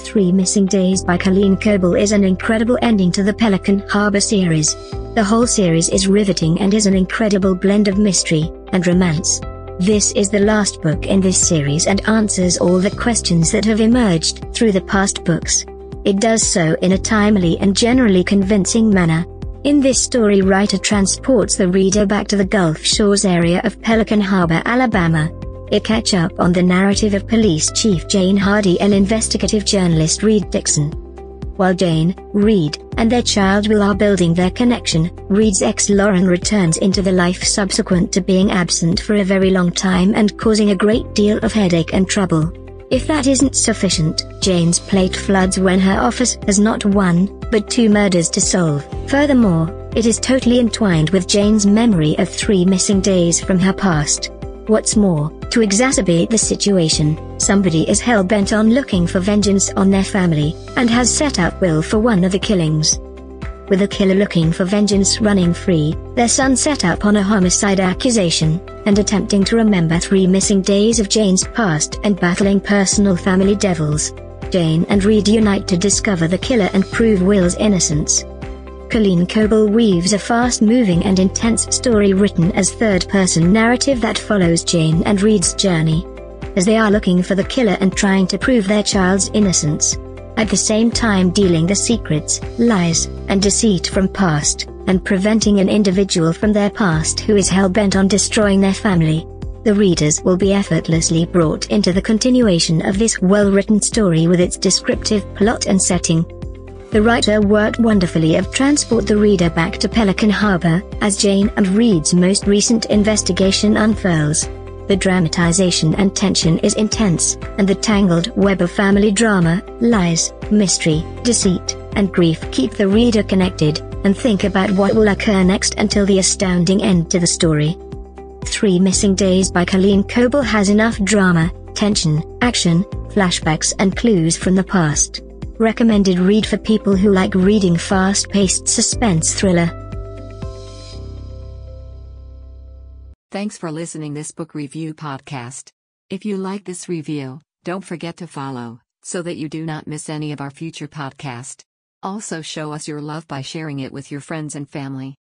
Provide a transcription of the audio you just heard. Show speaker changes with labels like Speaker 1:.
Speaker 1: Three Missing Days by Colleen Coble is an incredible ending to the Pelican Harbor series. The whole series is riveting and is an incredible blend of mystery and romance. This is the last book in this series and answers all the questions that have emerged through the past books. It does so in a timely and generally convincing manner. In this story writer transports the reader back to the Gulf Shores area of Pelican Harbor, Alabama, it catch up on the narrative of Police Chief Jane Hardy and investigative journalist Reed Dixon. While Jane, Reed, and their child Will are building their connection, Reed's ex Lauren returns into the life subsequent to being absent for a very long time and causing a great deal of headache and trouble. If that isn't sufficient, Jane's plate floods when her office has not one, but two murders to solve. Furthermore, it is totally entwined with Jane's memory of three missing days from her past. What's more, to exacerbate the situation, somebody is hell-bent on looking for vengeance on their family, and has set up Will for one of the killings. With the killer looking for vengeance running free, their son set up on a homicide accusation, and attempting to remember three missing days of Jane's past and battling personal family devils. Jane and Reed unite to discover the killer and prove Will's innocence. Colleen Coble weaves a fast-moving and intense story written as third-person narrative that follows Jane and Reed's journey. As they are looking for the killer and trying to prove their child's innocence. At the same time dealing the secrets, lies, and deceit from past, and preventing an individual from their past who is hell-bent on destroying their family. The readers will be effortlessly brought into the continuation of this well-written story with its descriptive plot and setting, the writer worked wonderfully of transport the reader back to Pelican Harbor, as Jane and Reed's most recent investigation unfurls. The dramatization and tension is intense, and the tangled web of family drama, lies, mystery, deceit, and grief keep the reader connected, and think about what will occur next until the astounding end to the story. Three Missing Days by Colleen Coble has enough drama, tension, action, flashbacks and clues from the past. Recommended read for people who like reading fast-paced suspense thriller.
Speaker 2: Thanks for listening this book review podcast. If you like this review, don't forget to follow so that you do not miss any of our future podcast. Also show us your love by sharing it with your friends and family.